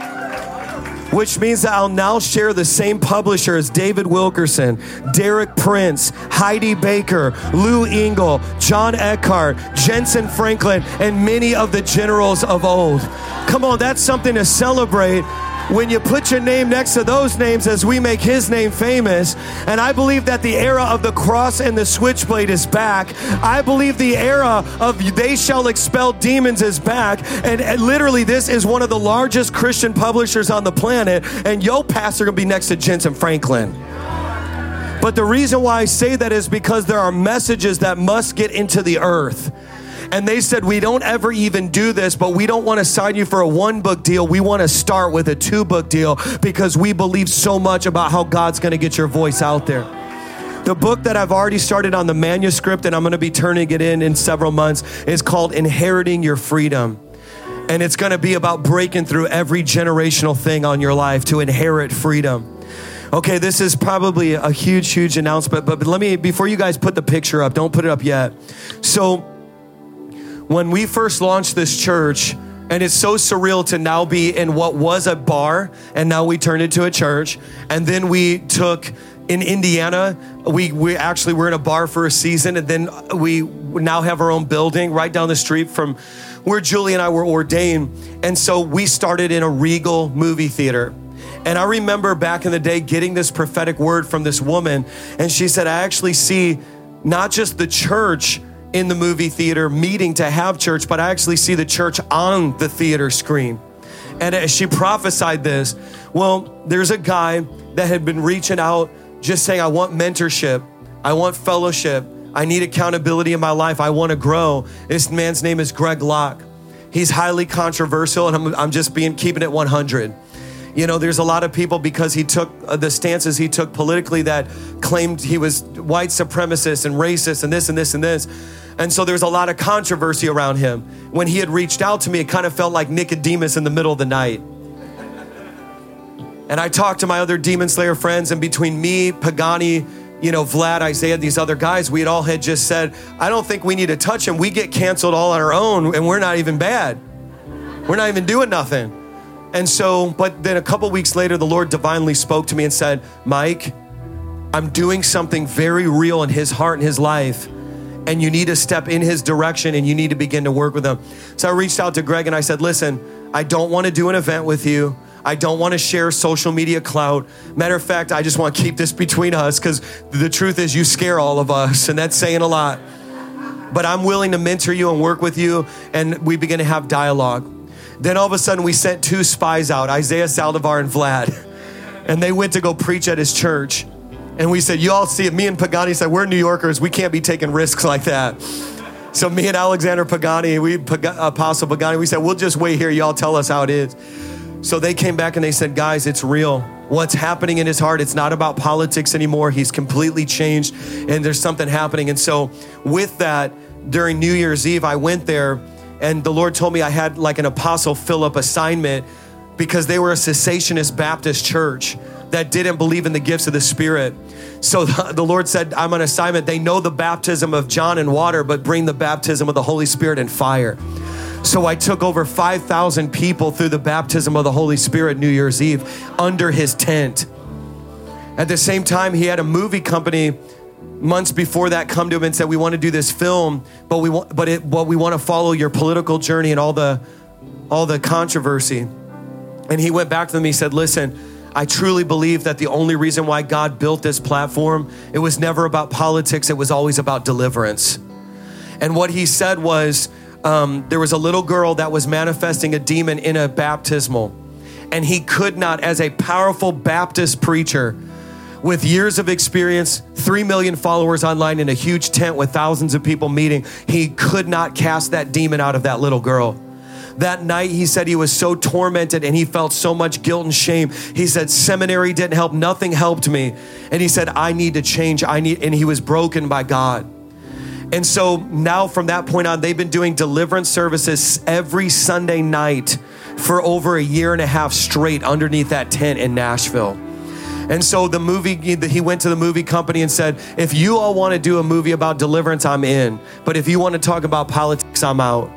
which means that I'll now share the same publisher as David Wilkerson, Derek Prince, Heidi Baker, Lou Engle, John Eckhardt, Jentezen Franklin, and many of the generals of old. Come on, that's something to celebrate when you put your name next to those names as we make his name famous. And I believe that the era of the cross and the switchblade is back. I believe the era of they shall expel demons is back. And, and literally, this is one of the largest Christian publishers on the planet. And yo, pastor gonna be next to Jentezen Franklin. But the reason why I say that is because there are messages that must get into the earth. And they said, We don't ever even do this, but we don't want to sign you for a one book deal. We want to start with a two book deal because we believe so much about how God's going to get your voice out there. The book that I've already started on the manuscript and I'm going to be turning it in in several months is called Inheriting Your Freedom. And it's going to be about breaking through every generational thing on your life to inherit freedom. Okay, this is probably a huge, huge announcement, but, but let me, before you guys put the picture up, don't put it up yet. So, when we first launched this church, and it's so surreal to now be in what was a bar and now we turned it to a church. And then we took in Indiana, we, we actually were in a bar for a season and then we now have our own building right down the street from where Julie and I were ordained. And so we started in a regal movie theater. And I remember back in the day getting this prophetic word from this woman, and she said, I actually see not just the church in the movie theater meeting to have church, but I actually see the church on the theater screen. And as she prophesied this, well, there's a guy that had been reaching out, just saying, I want mentorship, I want fellowship, I need accountability in my life, I want to grow. This man's name is Greg Locke. He's highly controversial, and I'm, I'm just being keeping it 100. You know, there's a lot of people because he took uh, the stances he took politically that claimed he was white supremacist and racist and this and this and this. And so there's a lot of controversy around him. When he had reached out to me, it kind of felt like Nicodemus in the middle of the night. And I talked to my other Demon Slayer friends, and between me, Pagani, you know, Vlad, Isaiah, these other guys, we had all had just said, I don't think we need to touch him. We get canceled all on our own, and we're not even bad. We're not even doing nothing. And so, but then a couple weeks later, the Lord divinely spoke to me and said, Mike, I'm doing something very real in his heart and his life and you need to step in his direction and you need to begin to work with him. So I reached out to Greg and I said, Listen, I don't want to do an event with you. I don't want to share social media clout. Matter of fact, I just want to keep this between us because the truth is, you scare all of us, and that's saying a lot. But I'm willing to mentor you and work with you, and we begin to have dialogue. Then all of a sudden, we sent two spies out Isaiah Saldivar and Vlad, and they went to go preach at his church. And we said, You all see it. Me and Pagani said, We're New Yorkers. We can't be taking risks like that. So me and Alexander Pagani, we Apostle Pagani, we said, We'll just wait here. Y'all tell us how it is. So they came back and they said, Guys, it's real. What's happening in his heart, it's not about politics anymore. He's completely changed and there's something happening. And so, with that, during New Year's Eve, I went there and the Lord told me I had like an Apostle Philip assignment because they were a cessationist Baptist church that didn't believe in the gifts of the Spirit. So the Lord said, I'm on assignment. They know the baptism of John and water, but bring the baptism of the Holy Spirit and fire. So I took over 5,000 people through the baptism of the Holy Spirit New Year's Eve under his tent. At the same time, he had a movie company months before that come to him and said, "We want to do this film, but we want, but it, but we want to follow your political journey and all the, all the controversy." And he went back to them. He said, "Listen, I truly believe that the only reason why God built this platform, it was never about politics, it was always about deliverance. And what he said was um, there was a little girl that was manifesting a demon in a baptismal, and he could not, as a powerful Baptist preacher, with years of experience, 3 million followers online in a huge tent with thousands of people meeting, he could not cast that demon out of that little girl. That night, he said he was so tormented and he felt so much guilt and shame. He said, Seminary didn't help, nothing helped me. And he said, I need to change. I need, and he was broken by God. And so now, from that point on, they've been doing deliverance services every Sunday night for over a year and a half straight underneath that tent in Nashville. And so the movie, he went to the movie company and said, if you all want to do a movie about deliverance, I'm in. But if you want to talk about politics, I'm out.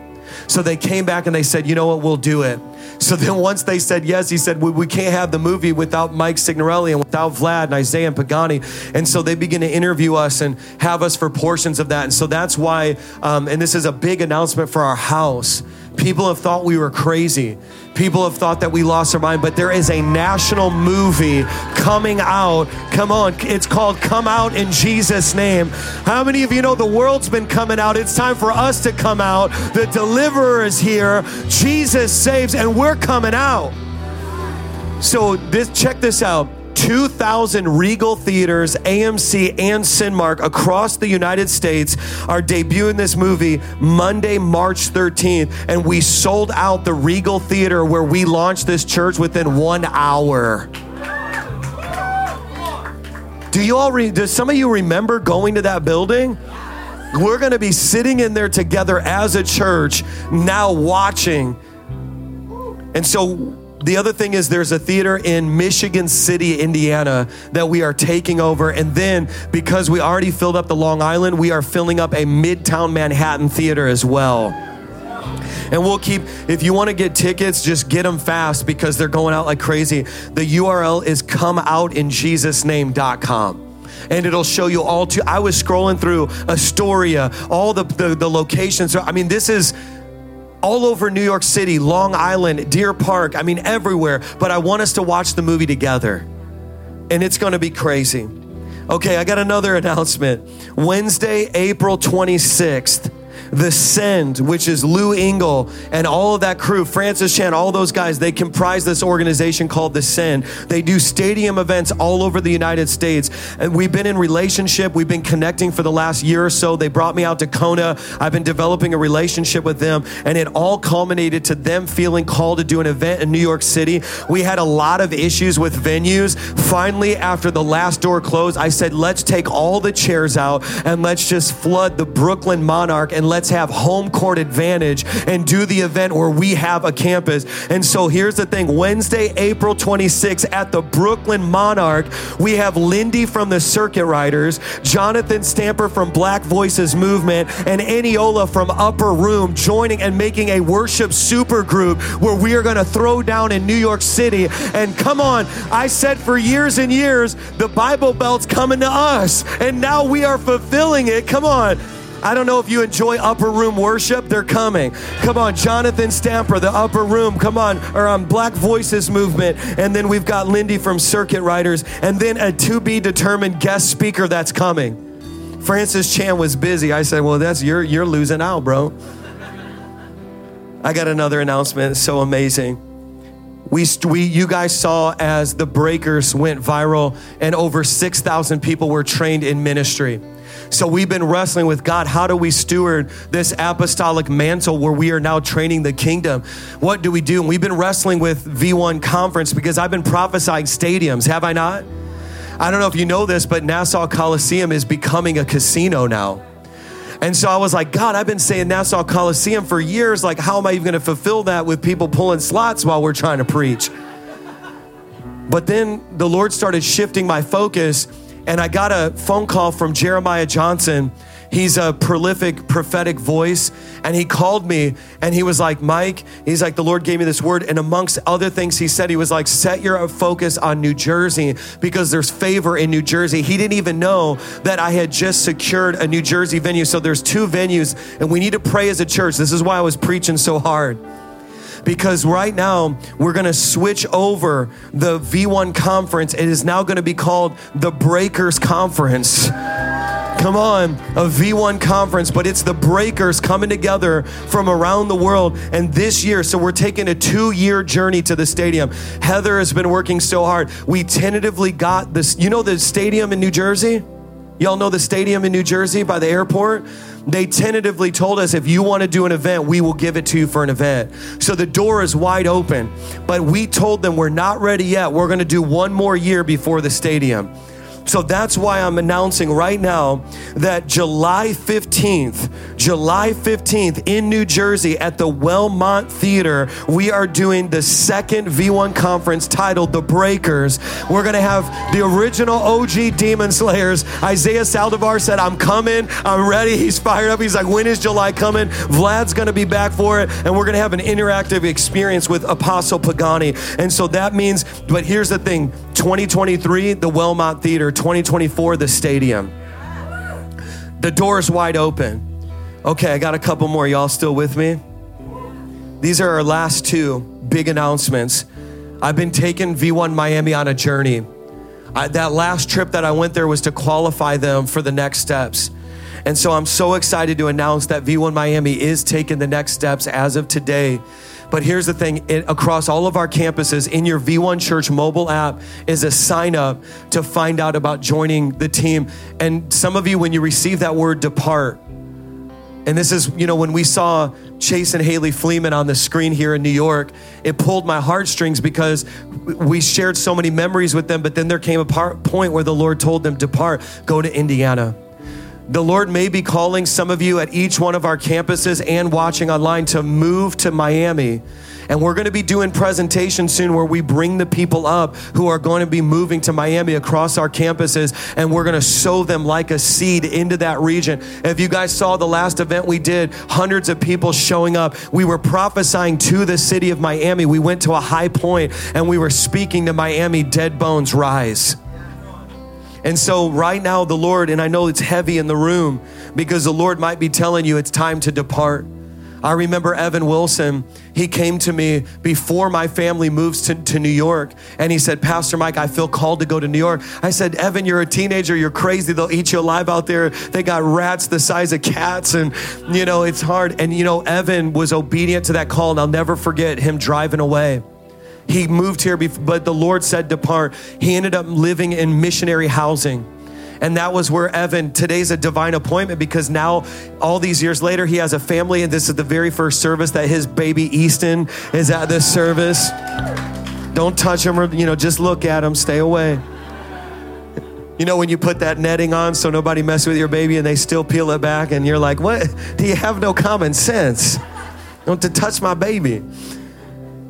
So they came back and they said, you know what, we'll do it. So then once they said yes, he said, we, can't have the movie without Mike Signorelli and without Vlad and Isaiah and Pagani. And so they begin to interview us and have us for portions of that. And so that's why, um, and this is a big announcement for our house People have thought we were crazy. People have thought that we lost our mind, but there is a national movie coming out. Come on, it's called Come Out in Jesus' Name. How many of you know the world's been coming out? It's time for us to come out. The deliverer is here. Jesus saves, and we're coming out. So this check this out. 2,000 Regal theaters, AMC, and Cinemark across the United States are debuting this movie Monday, March 13th. And we sold out the Regal Theater where we launched this church within one hour. Do you all, re- does some of you remember going to that building? We're going to be sitting in there together as a church now watching. And so the other thing is there's a theater in Michigan City, Indiana that we are taking over. And then because we already filled up the Long Island, we are filling up a Midtown Manhattan theater as well. And we'll keep, if you want to get tickets, just get them fast because they're going out like crazy. The URL is comeoutinjesusname.com and it'll show you all to i was scrolling through astoria all the, the, the locations i mean this is all over New York City, Long Island, Deer Park, I mean, everywhere. But I want us to watch the movie together. And it's gonna be crazy. Okay, I got another announcement. Wednesday, April 26th, the Send, which is Lou Engle and all of that crew, Francis Chan, all those guys, they comprise this organization called the Send. They do stadium events all over the United States. And we've been in relationship, we've been connecting for the last year or so. They brought me out to Kona. I've been developing a relationship with them, and it all culminated to them feeling called to do an event in New York City. We had a lot of issues with venues. Finally, after the last door closed, I said, let's take all the chairs out and let's just flood the Brooklyn Monarch and let let's have home court advantage and do the event where we have a campus. And so here's the thing Wednesday, April 26th at the Brooklyn Monarch, we have Lindy from the Circuit Riders, Jonathan Stamper from Black Voices Movement, and Eniola from Upper Room joining and making a worship super group where we are going to throw down in New York City. And come on, I said for years and years, the Bible Belt's coming to us, and now we are fulfilling it. Come on. I don't know if you enjoy upper room worship. They're coming. Come on, Jonathan Stamper, the upper room. Come on, or um, Black Voices movement. And then we've got Lindy from Circuit Riders. And then a to be determined guest speaker that's coming. Francis Chan was busy. I said, Well, that's you're you're losing out, bro. I got another announcement. It's so amazing. We, we, you guys saw as the breakers went viral and over 6,000 people were trained in ministry. So we've been wrestling with God. How do we steward this apostolic mantle where we are now training the kingdom? What do we do? And we've been wrestling with V1 conference because I've been prophesying stadiums, have I not? I don't know if you know this, but Nassau Coliseum is becoming a casino now. And so I was like, God, I've been saying Nassau Coliseum for years. Like, how am I even going to fulfill that with people pulling slots while we're trying to preach? But then the Lord started shifting my focus and I got a phone call from Jeremiah Johnson. He's a prolific prophetic voice. And he called me and he was like, Mike, he's like, the Lord gave me this word. And amongst other things, he said, he was like, set your focus on New Jersey because there's favor in New Jersey. He didn't even know that I had just secured a New Jersey venue. So there's two venues and we need to pray as a church. This is why I was preaching so hard because right now we're going to switch over the V1 conference. It is now going to be called the Breakers Conference. Come on, a V1 conference, but it's the breakers coming together from around the world. And this year, so we're taking a two year journey to the stadium. Heather has been working so hard. We tentatively got this, you know, the stadium in New Jersey? Y'all know the stadium in New Jersey by the airport? They tentatively told us if you want to do an event, we will give it to you for an event. So the door is wide open. But we told them we're not ready yet. We're going to do one more year before the stadium. So that's why I'm announcing right now that July 15th, July 15th in New Jersey at the Wellmont Theater, we are doing the second V1 conference titled The Breakers. We're going to have the original OG Demon Slayers. Isaiah Saldivar said, I'm coming, I'm ready. He's fired up. He's like, when is July coming? Vlad's going to be back for it. And we're going to have an interactive experience with Apostle Pagani. And so that means, but here's the thing 2023, the Wellmont Theater. 2024, the stadium. The door's wide open. Okay, I got a couple more. Y'all still with me? These are our last two big announcements. I've been taking V1 Miami on a journey. I, that last trip that I went there was to qualify them for the next steps. And so I'm so excited to announce that V1 Miami is taking the next steps as of today. But here's the thing it, across all of our campuses, in your V1 Church mobile app is a sign up to find out about joining the team. And some of you, when you receive that word depart, and this is, you know, when we saw Chase and Haley Fleeman on the screen here in New York, it pulled my heartstrings because we shared so many memories with them. But then there came a part, point where the Lord told them, Depart, go to Indiana. The Lord may be calling some of you at each one of our campuses and watching online to move to Miami. And we're going to be doing presentations soon where we bring the people up who are going to be moving to Miami across our campuses and we're going to sow them like a seed into that region. If you guys saw the last event we did, hundreds of people showing up. We were prophesying to the city of Miami. We went to a high point and we were speaking to Miami, dead bones rise. And so, right now, the Lord, and I know it's heavy in the room because the Lord might be telling you it's time to depart. I remember Evan Wilson. He came to me before my family moves to, to New York and he said, Pastor Mike, I feel called to go to New York. I said, Evan, you're a teenager. You're crazy. They'll eat you alive out there. They got rats the size of cats and, you know, it's hard. And, you know, Evan was obedient to that call and I'll never forget him driving away. He moved here, but the Lord said, Depart. He ended up living in missionary housing. And that was where Evan, today's a divine appointment because now, all these years later, he has a family, and this is the very first service that his baby Easton is at this service. Don't touch him or, you know, just look at him, stay away. You know, when you put that netting on so nobody mess with your baby and they still peel it back, and you're like, what? Do you have no common sense? Don't to touch my baby.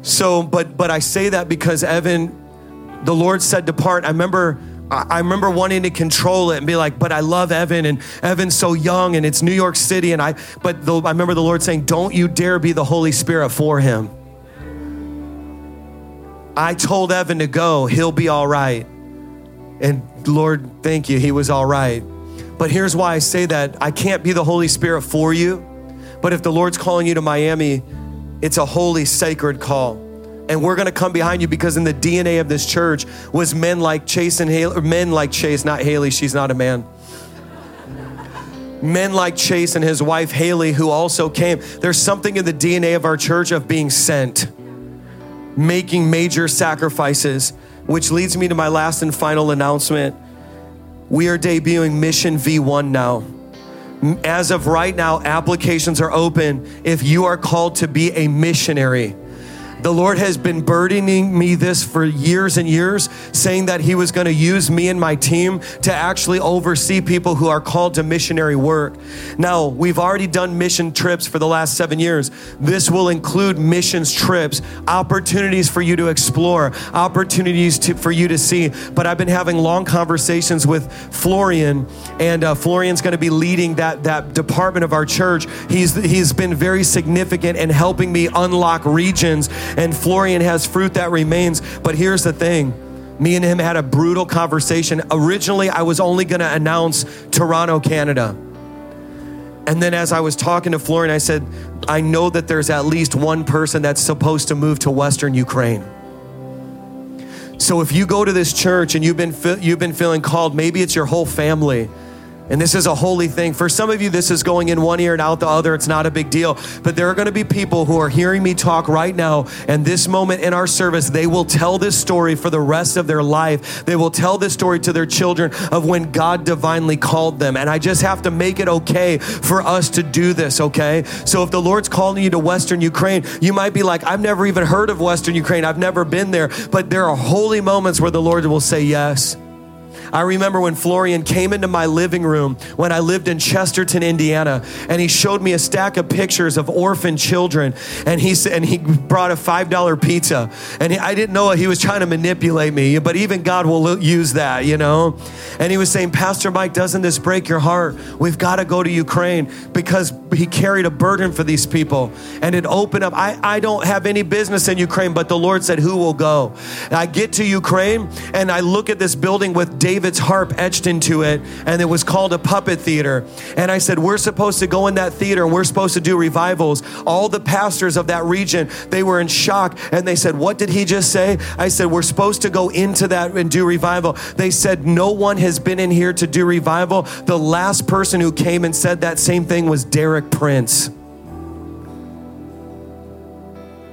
So, but but I say that because Evan, the Lord said, depart. I remember I remember wanting to control it and be like, but I love Evan and Evan's so young and it's New York City. And I, but the, I remember the Lord saying, don't you dare be the Holy Spirit for him. I told Evan to go, he'll be all right. And Lord, thank you, he was all right. But here's why I say that I can't be the Holy Spirit for you. But if the Lord's calling you to Miami, it's a holy, sacred call and we're to come behind you because in the DNA of this church was men like Chase and Haley, men like Chase, not Haley, she's not a man. men like Chase and his wife Haley, who also came. There's something in the DNA of our church of being sent, making major sacrifices, which leads me to my last and final announcement. We are debuting Mission V1 now. As of right now, applications are open if you are called to be a missionary the Lord has been burdening me this for years and years, saying that He was going to use me and my team to actually oversee people who are called to missionary work. Now, we've already done mission trips for the last seven years. This will include missions trips, opportunities for you to explore, opportunities to, for you to see. But I've been having long conversations with Florian, and uh, Florian's going to be leading that, that department of our church. He's, he's been very significant in helping me unlock regions and Florian has fruit that remains. But here's the thing me and him had a brutal conversation. Originally, I was only going to announce Toronto, Canada. And then as I was talking to Florian, I said, I know that there's at least one person that's supposed to move to Western Ukraine. So if you go to this church and you've been, you've been feeling called, maybe it's your whole family and this is a holy thing. For some of you, this is going in one ear and out the other. It's not a big deal. But there are going to be people who are hearing me talk right now, and this moment in our service, they will tell this story for the rest of their life. They will tell this story to their children of when God divinely called them. And I just have to make it okay for us to do this, okay? So if the Lord's calling you to Western Ukraine, you might be like, I've never even heard of Western Ukraine. I've never been there. But there are holy moments where the Lord will say yes. I remember when Florian came into my living room when I lived in Chesterton, Indiana, and he showed me a stack of pictures of orphan children, and he said, and he brought a five dollar pizza, and he, I didn't know he was trying to manipulate me, but even God will use that, you know. And he was saying, Pastor Mike, doesn't this break your heart? We've got to go to Ukraine because he carried a burden for these people and it opened up. I, I don't have any business in Ukraine, but the Lord said, Who will go? And I get to Ukraine and I look at this building with David's harp etched into it, and it was called a puppet theater. And I said, We're supposed to go in that theater and we're supposed to do revivals. All the pastors of that region, they were in shock and they said, What did he just say? I said, We're supposed to go into that and do revival. They said, No one has been in here to do revival. The last person who came and said that same thing was Derek Prince.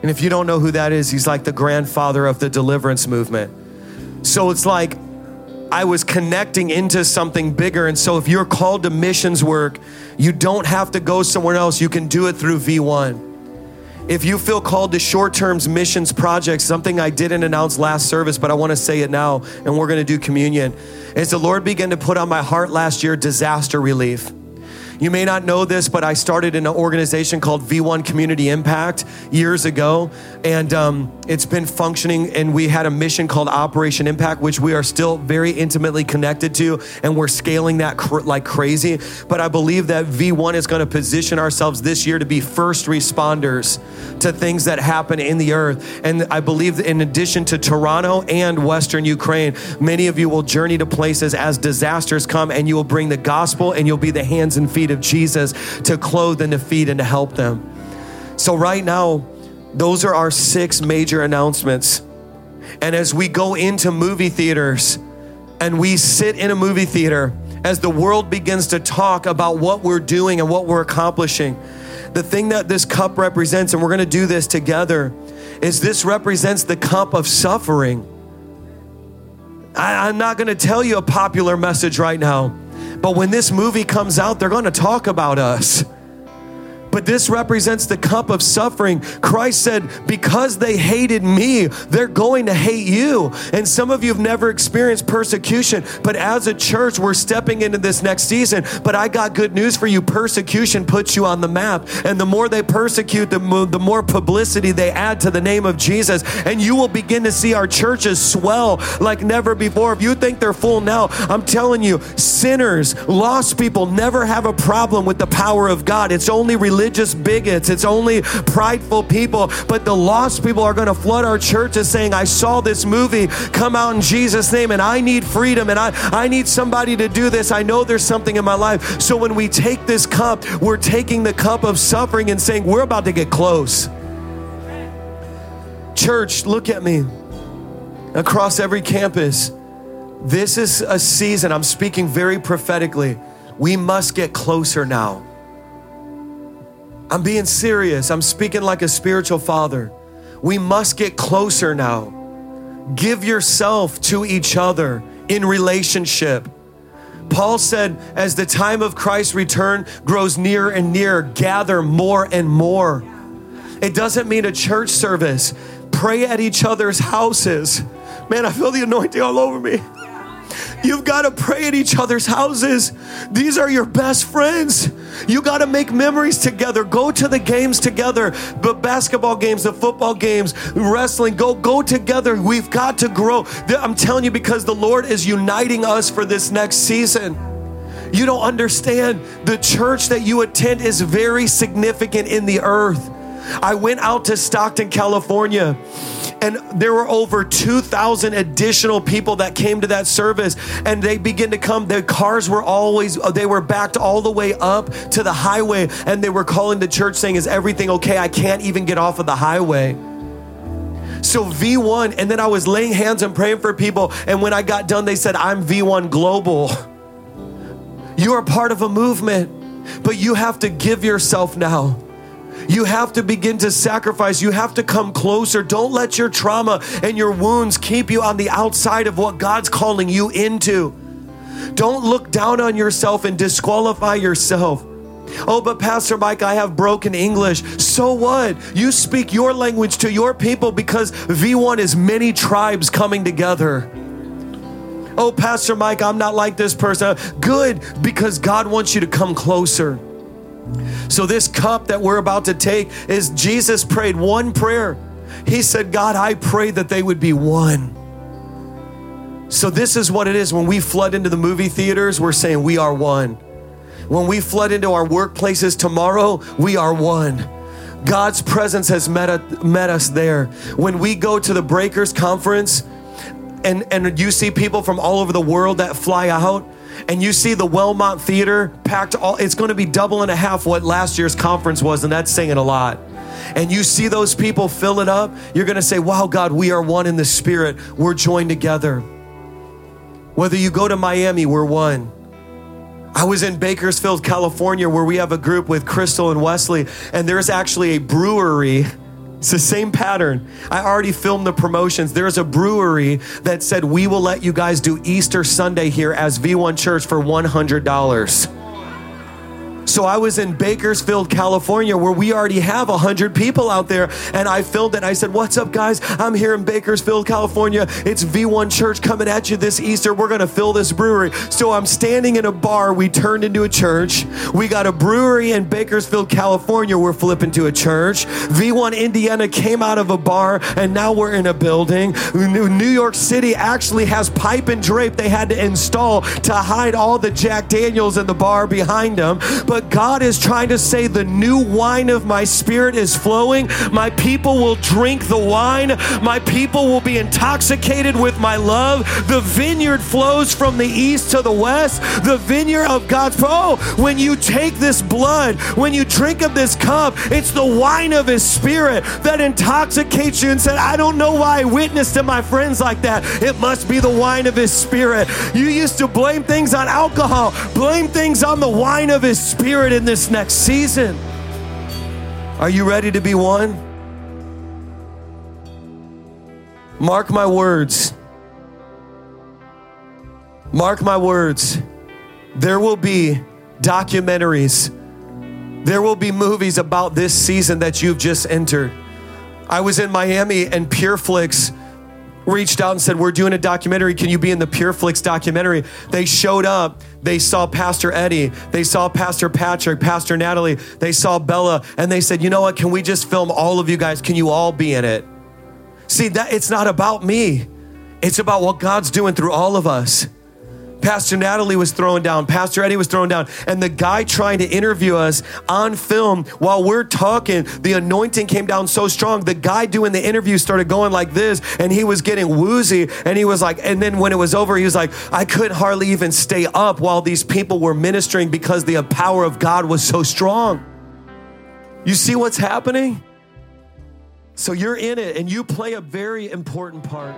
And if you don't know who that is, he's like the grandfather of the deliverance movement. So it's like I was connecting into something bigger. And so if you're called to missions work, you don't have to go somewhere else. You can do it through V1. If you feel called to short term missions projects, something I didn't announce last service, but I want to say it now, and we're going to do communion, is the Lord began to put on my heart last year disaster relief. You may not know this, but I started an organization called V1 Community Impact years ago, and um, it's been functioning. And we had a mission called Operation Impact, which we are still very intimately connected to, and we're scaling that cr- like crazy. But I believe that V1 is going to position ourselves this year to be first responders to things that happen in the earth. And I believe that in addition to Toronto and Western Ukraine, many of you will journey to places as disasters come, and you will bring the gospel, and you'll be the hands and feet of Jesus to clothe and to feed and to help them. So, right now, those are our six major announcements. And as we go into movie theaters and we sit in a movie theater, as the world begins to talk about what we're doing and what we're accomplishing, the thing that this cup represents, and we're gonna do this together, is this represents the cup of suffering. I, am not gonna tell you a popular message right now. But when this movie comes out, they're going to talk about us but this represents the cup of suffering. Christ said, Because they hated me, they're going to hate you. And some of you have never experienced persecution, but as a church, we're stepping into this next season. But I got good news for you persecution puts you on the map. And the more they persecute, the more, the more publicity they add to the name of Jesus. And you will begin to see our churches swell like never before. If you think they're full now, I'm telling you, sinners, lost people never have a problem with the power of God. It's only religion religious bigots, it's only prideful people. But the lost people are going to flood our churches saying, I saw this movie come out in Jesus' name and I need freedom and I, I need somebody to do this. I know there's something in my life. So when we take this cup, we're taking the cup of suffering and saying, We're about to get close. Church, look at me. Across every campus, this is a season, I'm speaking very prophetically. We must get closer now. I'm being serious. I'm speaking like a spiritual father. We must get closer now. Give yourself to each other in relationship. Paul said, as the time of Christ's return grows near and near, gather more and more. It doesn't mean a church service. Pray at each other's houses. Man, I feel the anointing all over me. You've got to pray at each other's houses. These are your best friends. You got to make memories together. Go to the games together, the basketball games, the football games, wrestling. Go go together. We've got to grow. I'm telling you because the Lord is uniting us for this next season. You don't understand. The church that you attend is very significant in the earth. I went out to Stockton, California and there were over 2,000 additional people that came to that service. And they began to come. Their cars were always, uh, they were backed all the way up to the highway. And they were calling the church saying, Is everything okay? I can't even get off of the highway. So V1, and then I was laying hands and praying for people. And when I got done, they said, I'm V1 Global. You are part of a movement, but you have to give yourself now. You have to begin to sacrifice. You have to come closer. Don't let your trauma and your wounds keep you on the outside of what God's calling you into. Don't look down on yourself and disqualify yourself. Oh, but Pastor Mike, I have broken English. So what? You speak your language to your people because V1 is many tribes coming together. Oh, Pastor Mike, I'm not like this person. Good, because God wants you to come closer. So, this cup that we're about to take is Jesus prayed one prayer. He said, God, I pray that they would be one. So, this is what it is when we flood into the movie theaters, we're saying we are one. When we flood into our workplaces tomorrow, we are one. God's presence has met, met us there. When we go to the Breakers Conference and, and you see people from all over the world that fly out, and you see the Wellmont Theater packed all, it's going to be double and a half what last year's conference was, and that's saying a lot. And you see those people fill it up, you're going to say, Wow, God, we are one in the Spirit. We're joined together. Whether you go to Miami, we're one. I was in Bakersfield, California, where we have a group with Crystal and Wesley, and there's actually a brewery. It's the same pattern. I already filmed the promotions. There's a brewery that said, We will let you guys do Easter Sunday here as V1 Church for $100. So I was in Bakersfield, California, where we already have 100 people out there. And I filled it. I said, What's up, guys? I'm here in Bakersfield, California. It's V1 Church coming at you this Easter. We're going to fill this brewery. So I'm standing in a bar. We turned into a church. We got a brewery in Bakersfield, California. We're flipping to a church. V1 Indiana came out of a bar, and now we're in a building. New York City actually has pipe and drape they had to install to hide all the Jack Daniels in the bar behind them. But but God is trying to say, The new wine of my spirit is flowing. My people will drink the wine. My people will be intoxicated with my love. The vineyard flows from the east to the west. The vineyard of God's. Oh, when you take this blood, when you drink of this cup, it's the wine of His Spirit that intoxicates you and said, I don't know why I witnessed to my friends like that. It must be the wine of His Spirit. You used to blame things on alcohol, blame things on the wine of His Spirit. Spirit in this next season. Are you ready to be one? Mark my words. Mark my words. There will be documentaries. There will be movies about this season that you've just entered. I was in Miami and PureFlix reached out and said, We're doing a documentary. Can you be in the PureFlix documentary? They showed up. They saw Pastor Eddie. They saw Pastor Patrick, Pastor Natalie. They saw Bella. And they said, You know what? Can we just film all of you guys? Can you all be in it? See, that it's not about me. It's about what God's doing through all of us. Pastor Natalie was thrown down, Pastor Eddie was thrown down, and the guy trying to interview us on film while we're talking, the anointing came down so strong. The guy doing the interview started going like this, and he was getting woozy, and he was like, and then when it was over, he was like, I couldn't hardly even stay up while these people were ministering because the power of God was so strong. You see what's happening? So you're in it, and you play a very important part.